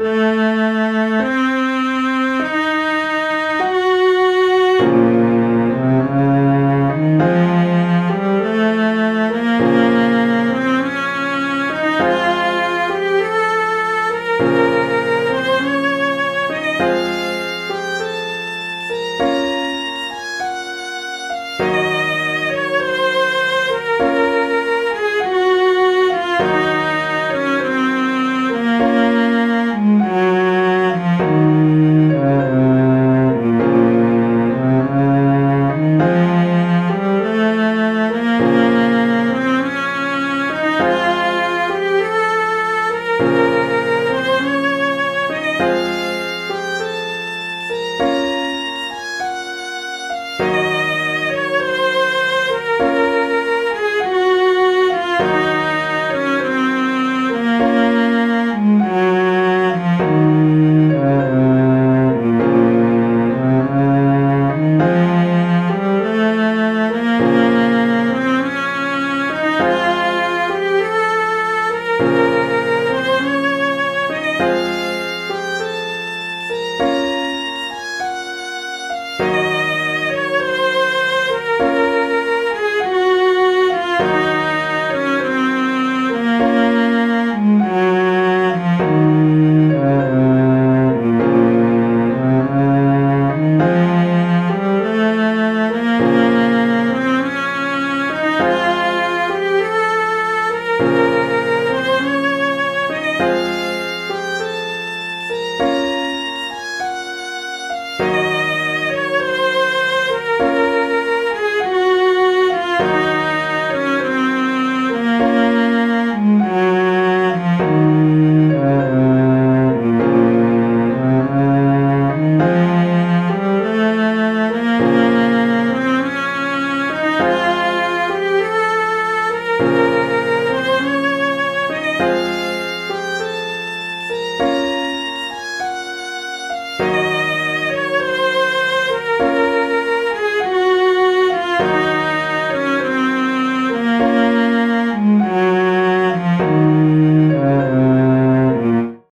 Música